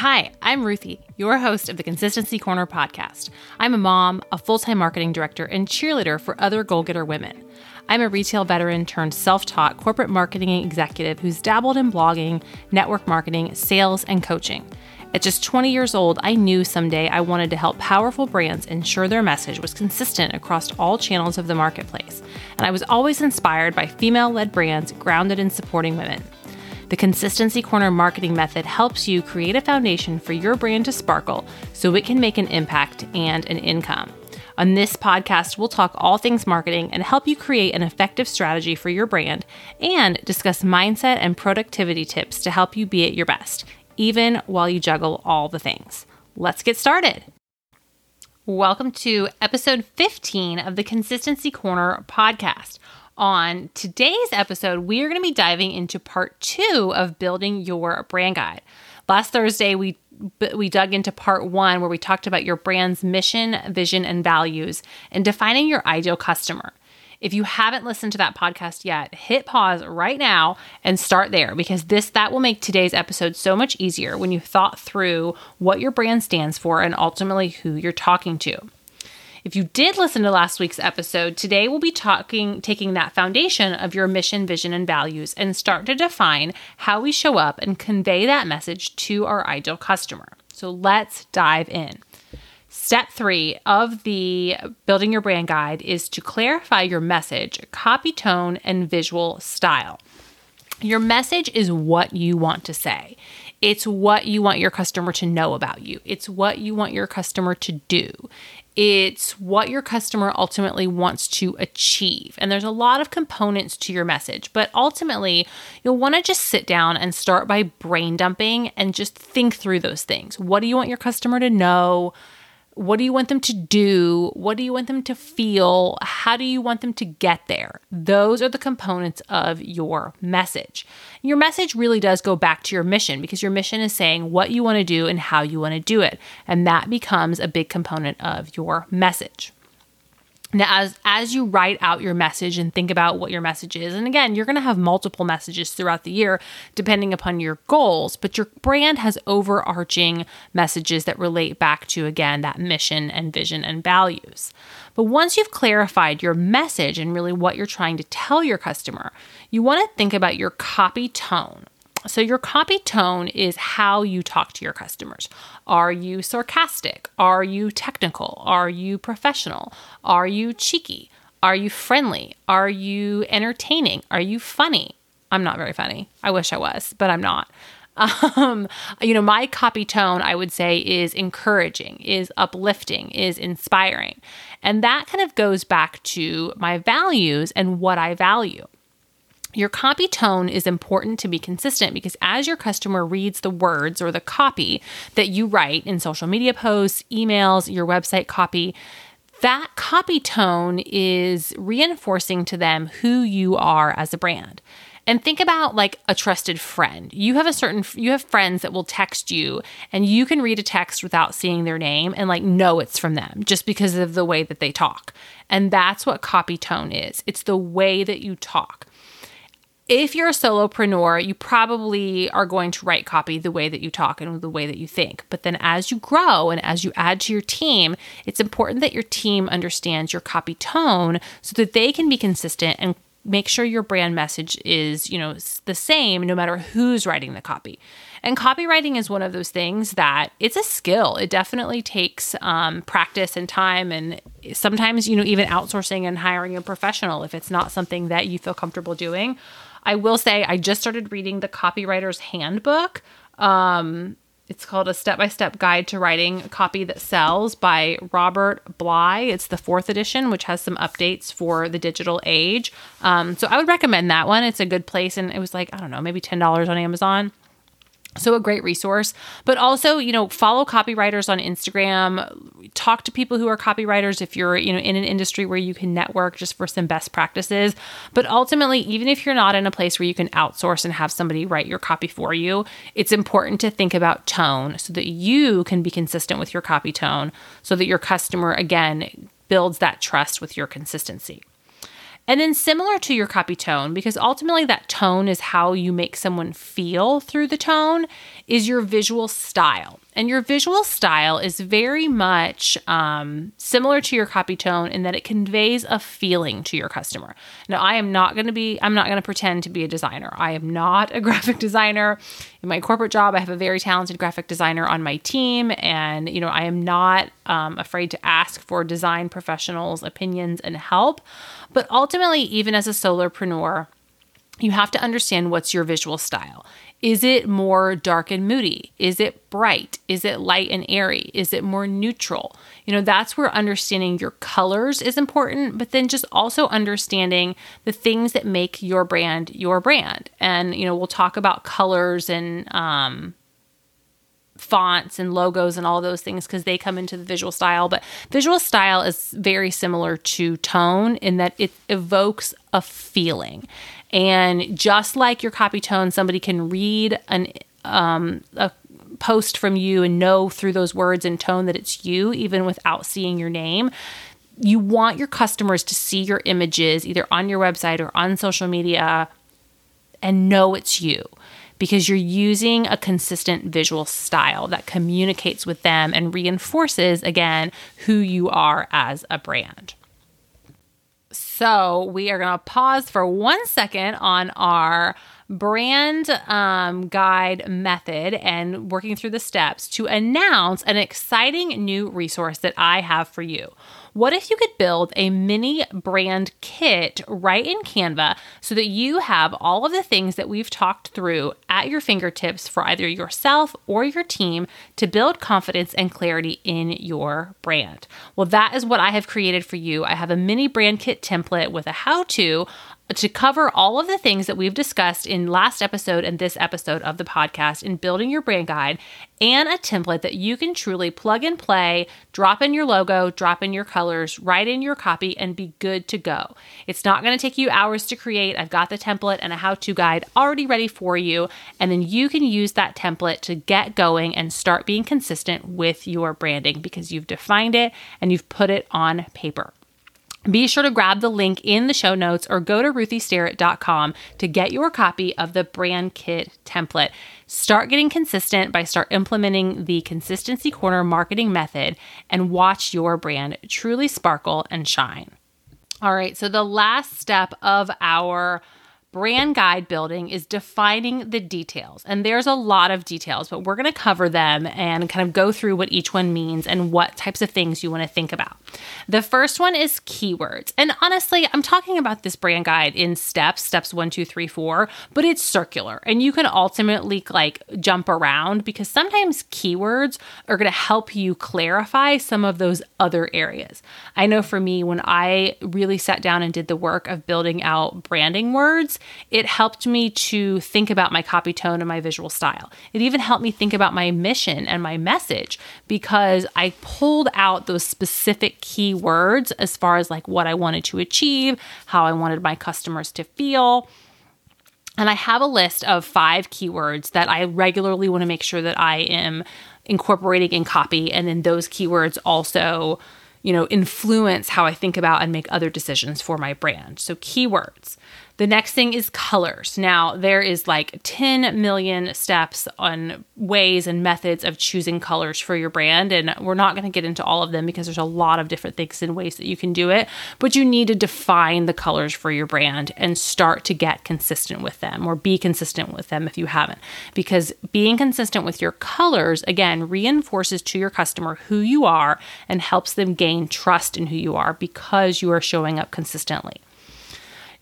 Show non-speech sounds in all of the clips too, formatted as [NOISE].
Hi, I'm Ruthie, your host of the Consistency Corner podcast. I'm a mom, a full time marketing director, and cheerleader for other goal getter women. I'm a retail veteran turned self taught corporate marketing executive who's dabbled in blogging, network marketing, sales, and coaching. At just 20 years old, I knew someday I wanted to help powerful brands ensure their message was consistent across all channels of the marketplace. And I was always inspired by female led brands grounded in supporting women. The Consistency Corner marketing method helps you create a foundation for your brand to sparkle so it can make an impact and an income. On this podcast, we'll talk all things marketing and help you create an effective strategy for your brand and discuss mindset and productivity tips to help you be at your best, even while you juggle all the things. Let's get started. Welcome to episode 15 of the Consistency Corner podcast. On today's episode, we are going to be diving into part two of building your brand guide. Last Thursday, we we dug into part one where we talked about your brand's mission, vision, and values and defining your ideal customer. If you haven't listened to that podcast yet, hit pause right now and start there because this that will make today's episode so much easier when you've thought through what your brand stands for and ultimately who you're talking to. If you did listen to last week's episode, today we'll be talking taking that foundation of your mission, vision and values and start to define how we show up and convey that message to our ideal customer. So let's dive in. Step three of the Building Your Brand Guide is to clarify your message, copy tone, and visual style. Your message is what you want to say. It's what you want your customer to know about you. It's what you want your customer to do. It's what your customer ultimately wants to achieve. And there's a lot of components to your message, but ultimately, you'll want to just sit down and start by brain dumping and just think through those things. What do you want your customer to know? What do you want them to do? What do you want them to feel? How do you want them to get there? Those are the components of your message. Your message really does go back to your mission because your mission is saying what you want to do and how you want to do it. And that becomes a big component of your message. Now, as as you write out your message and think about what your message is, and again, you're going to have multiple messages throughout the year depending upon your goals, but your brand has overarching messages that relate back to again that mission and vision and values. But once you've clarified your message and really what you're trying to tell your customer, you want to think about your copy tone. So, your copy tone is how you talk to your customers. Are you sarcastic? Are you technical? Are you professional? Are you cheeky? Are you friendly? Are you entertaining? Are you funny? I'm not very funny. I wish I was, but I'm not. [LAUGHS] Um, you know, my copy tone, I would say, is encouraging, is uplifting, is inspiring. And that kind of goes back to my values and what I value. Your copy tone is important to be consistent because as your customer reads the words or the copy that you write in social media posts, emails, your website copy, that copy tone is reinforcing to them who you are as a brand. And think about like a trusted friend. You have a certain you have friends that will text you and you can read a text without seeing their name and like know it's from them just because of the way that they talk. And that's what copy tone is. It's the way that you talk if you're a solopreneur, you probably are going to write copy the way that you talk and the way that you think. But then as you grow and as you add to your team, it's important that your team understands your copy tone so that they can be consistent and make sure your brand message is, you know, the same no matter who's writing the copy. And copywriting is one of those things that it's a skill. It definitely takes um, practice and time, and sometimes, you know, even outsourcing and hiring a professional if it's not something that you feel comfortable doing. I will say I just started reading the copywriter's handbook. Um, it's called a step by step guide to writing a copy that sells by Robert Bly. It's the fourth edition, which has some updates for the digital age. Um, so I would recommend that one. It's a good place. And it was like, I don't know, maybe $10 on Amazon. So, a great resource, but also, you know, follow copywriters on Instagram. Talk to people who are copywriters if you're, you know, in an industry where you can network just for some best practices. But ultimately, even if you're not in a place where you can outsource and have somebody write your copy for you, it's important to think about tone so that you can be consistent with your copy tone so that your customer, again, builds that trust with your consistency. And then similar to your copy tone, because ultimately that tone is how you make someone feel through the tone, is your visual style. And your visual style is very much um, similar to your copy tone in that it conveys a feeling to your customer. Now, I am not going to be, I'm not going to pretend to be a designer. I am not a [LAUGHS] graphic designer. In my corporate job, I have a very talented graphic designer on my team. And, you know, I am not um, afraid to ask for design professionals' opinions and help. But ultimately, even as a solopreneur, you have to understand what's your visual style. Is it more dark and moody? Is it bright? Is it light and airy? Is it more neutral? You know, that's where understanding your colors is important, but then just also understanding the things that make your brand your brand. And, you know, we'll talk about colors and, um, fonts and logos and all those things because they come into the visual style. But visual style is very similar to tone in that it evokes a feeling. And just like your copy tone, somebody can read an um, a post from you and know through those words and tone that it's you, even without seeing your name. You want your customers to see your images either on your website or on social media and know it's you because you're using a consistent visual style that communicates with them and reinforces, again, who you are as a brand. So we are going to pause for one second on our brand um, guide method and working through the steps to announce an exciting new resource that I have for you. What if you could build a mini brand kit right in Canva so that you have all of the things that we've talked through at your fingertips for either yourself or your team to build confidence and clarity in your brand? Well, that is what I have created for you. I have a mini brand kit template with a how to to cover all of the things that we've discussed in last episode and this episode of the podcast in building your brand guide and a template that you can truly plug and play, drop in your logo, drop in your colors, write in your copy, and be good to go. It's not going to take you hours to create. I've got the template and a how to guide already ready for you. And then you can use that template to get going and start being consistent with your branding because you've defined it and you've put it on paper. Be sure to grab the link in the show notes or go to ruthiesterrett.com to get your copy of the brand kit template. Start getting consistent by start implementing the consistency corner marketing method and watch your brand truly sparkle and shine. All right, so the last step of our brand guide building is defining the details. And there's a lot of details, but we're going to cover them and kind of go through what each one means and what types of things you want to think about. The first one is keywords. And honestly, I'm talking about this brand guide in steps, steps one, two, three, four, but it's circular and you can ultimately like jump around because sometimes keywords are going to help you clarify some of those other areas. I know for me, when I really sat down and did the work of building out branding words, it helped me to think about my copy tone and my visual style. It even helped me think about my mission and my message because I pulled out those specific keywords as far as like what I wanted to achieve, how I wanted my customers to feel. And I have a list of five keywords that I regularly want to make sure that I am incorporating in copy. And then those keywords also, you know, influence how I think about and make other decisions for my brand. So, keywords. The next thing is colors. Now, there is like 10 million steps on ways and methods of choosing colors for your brand. And we're not going to get into all of them because there's a lot of different things and ways that you can do it. But you need to define the colors for your brand and start to get consistent with them or be consistent with them if you haven't. Because being consistent with your colors, again, reinforces to your customer who you are and helps them gain trust in who you are because you are showing up consistently.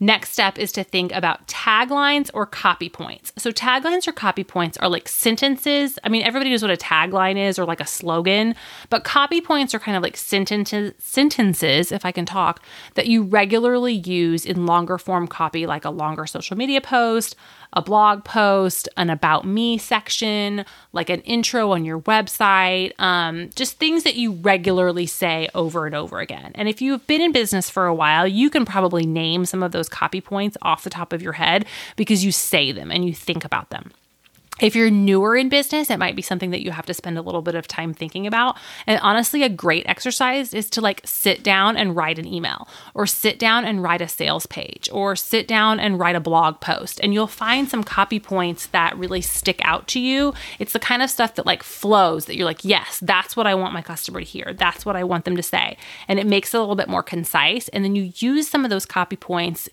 Next step is to think about taglines or copy points. So, taglines or copy points are like sentences. I mean, everybody knows what a tagline is or like a slogan, but copy points are kind of like sentences, sentences, if I can talk, that you regularly use in longer form copy, like a longer social media post, a blog post, an about me section, like an intro on your website, um, just things that you regularly say over and over again. And if you've been in business for a while, you can probably name some of those copy points off the top of your head because you say them and you think about them. If you're newer in business, it might be something that you have to spend a little bit of time thinking about. And honestly, a great exercise is to like sit down and write an email or sit down and write a sales page or sit down and write a blog post. And you'll find some copy points that really stick out to you. It's the kind of stuff that like flows that you're like, yes, that's what I want my customer to hear. That's what I want them to say. And it makes it a little bit more concise. And then you use some of those copy points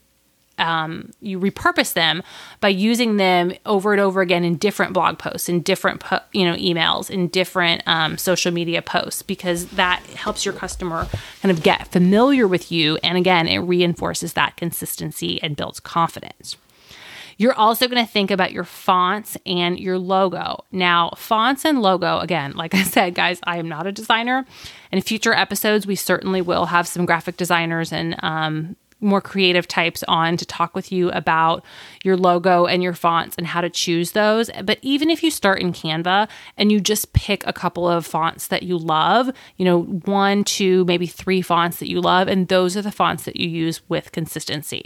um, you repurpose them by using them over and over again in different blog posts, in different po- you know emails, in different um, social media posts, because that helps your customer kind of get familiar with you, and again, it reinforces that consistency and builds confidence. You're also going to think about your fonts and your logo. Now, fonts and logo, again, like I said, guys, I am not a designer. In future episodes, we certainly will have some graphic designers and um, more creative types on to talk with you about your logo and your fonts and how to choose those. But even if you start in Canva and you just pick a couple of fonts that you love, you know, one, two, maybe three fonts that you love, and those are the fonts that you use with consistency.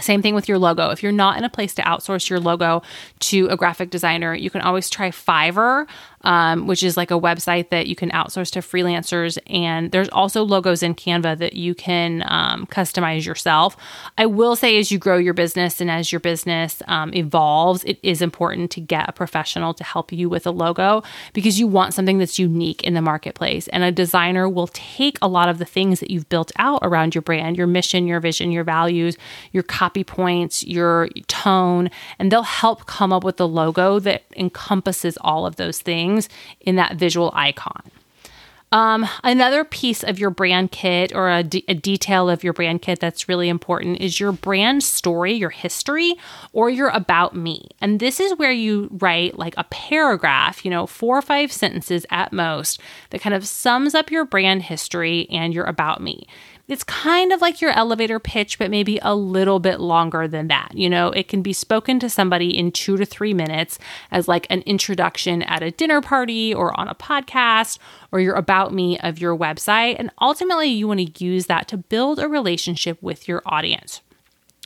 Same thing with your logo. If you're not in a place to outsource your logo to a graphic designer, you can always try Fiverr um, which is like a website that you can outsource to freelancers. And there's also logos in Canva that you can um, customize yourself. I will say, as you grow your business and as your business um, evolves, it is important to get a professional to help you with a logo because you want something that's unique in the marketplace. And a designer will take a lot of the things that you've built out around your brand, your mission, your vision, your values, your copy points, your tone, and they'll help come up with the logo that encompasses all of those things in that visual icon. Um, another piece of your brand kit or a, a detail of your brand kit that's really important is your brand story, your history, or your about me. And this is where you write like a paragraph, you know, four or five sentences at most, that kind of sums up your brand history and your about me it's kind of like your elevator pitch, but maybe a little bit longer than that. You know, it can be spoken to somebody in two to three minutes as like an introduction at a dinner party or on a podcast or your about me of your website. And ultimately, you want to use that to build a relationship with your audience.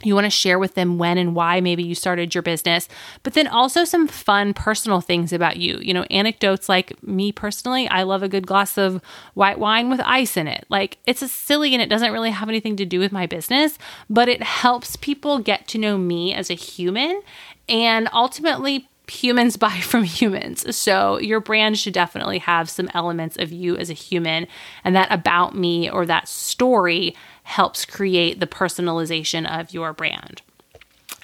You want to share with them when and why maybe you started your business, but then also some fun personal things about you. You know, anecdotes like me personally, I love a good glass of white wine with ice in it. Like it's a silly and it doesn't really have anything to do with my business, but it helps people get to know me as a human and ultimately humans [LAUGHS] buy from humans. So your brand should definitely have some elements of you as a human and that about me or that story helps create the personalization of your brand.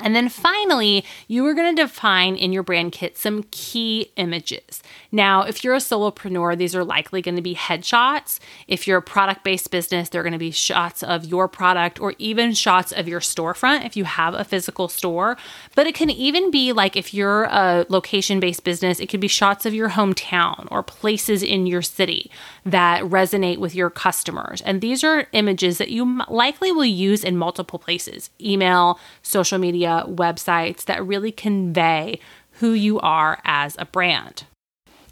And then finally, you are going to define in your brand kit some key images. Now, if you're a solopreneur, these are likely going to be headshots. If you're a product based business, they're going to be shots of your product or even shots of your storefront if you have a physical store. But it can even be like if you're a location based business, it could be shots of your hometown or places in your city that resonate with your customers. And these are images that you likely will use in multiple places email, social media websites that really convey who you are as a brand.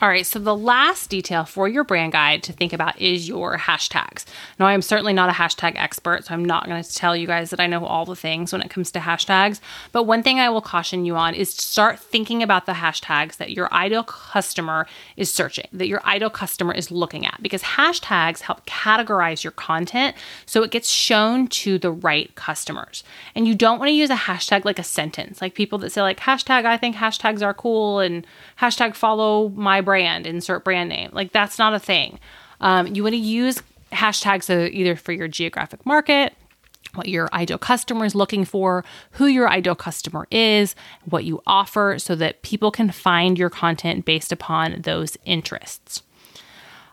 All right, so the last detail for your brand guide to think about is your hashtags. Now, I'm certainly not a hashtag expert, so I'm not going to tell you guys that I know all the things when it comes to hashtags. But one thing I will caution you on is to start thinking about the hashtags that your ideal customer is searching, that your ideal customer is looking at, because hashtags help categorize your content so it gets shown to the right customers. And you don't want to use a hashtag like a sentence, like people that say, like, hashtag, I think hashtags are cool, and hashtag follow my brand, insert brand name. Like that's not a thing. Um, you want to use hashtags either for your geographic market, what your ideal customer is looking for, who your ideal customer is, what you offer, so that people can find your content based upon those interests.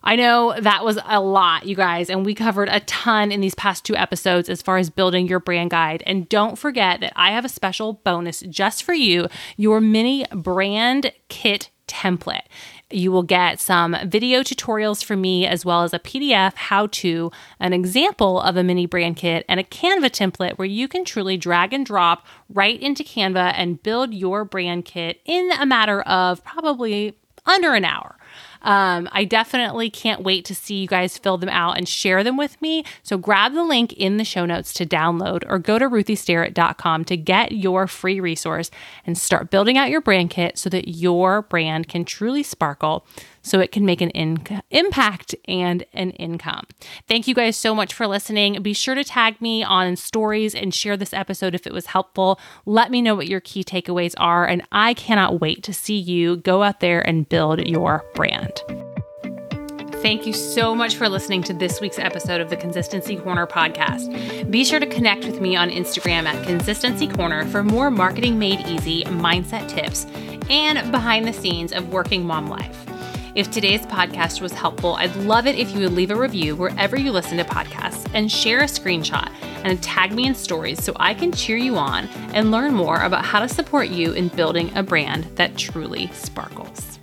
I know that was a lot, you guys, and we covered a ton in these past two episodes as far as building your brand guide. And don't forget that I have a special bonus just for you your mini brand kit template. You will get some video tutorials from me as well as a PDF how to, an example of a mini brand kit, and a Canva template where you can truly drag and drop right into Canva and build your brand kit in a matter of probably under an hour. Um, I definitely can't wait to see you guys fill them out and share them with me. So grab the link in the show notes to download or go to ruthiesterrett.com to get your free resource and start building out your brand kit so that your brand can truly sparkle so it can make an in- impact and an income. Thank you guys so much for listening. Be sure to tag me on stories and share this episode if it was helpful. Let me know what your key takeaways are, and I cannot wait to see you go out there and build your brand. Thank you so much for listening to this week's episode of the Consistency Corner podcast. Be sure to connect with me on Instagram at Consistency Corner for more marketing made easy mindset tips and behind the scenes of working mom life. If today's podcast was helpful, I'd love it if you would leave a review wherever you listen to podcasts and share a screenshot and tag me in stories so I can cheer you on and learn more about how to support you in building a brand that truly sparkles.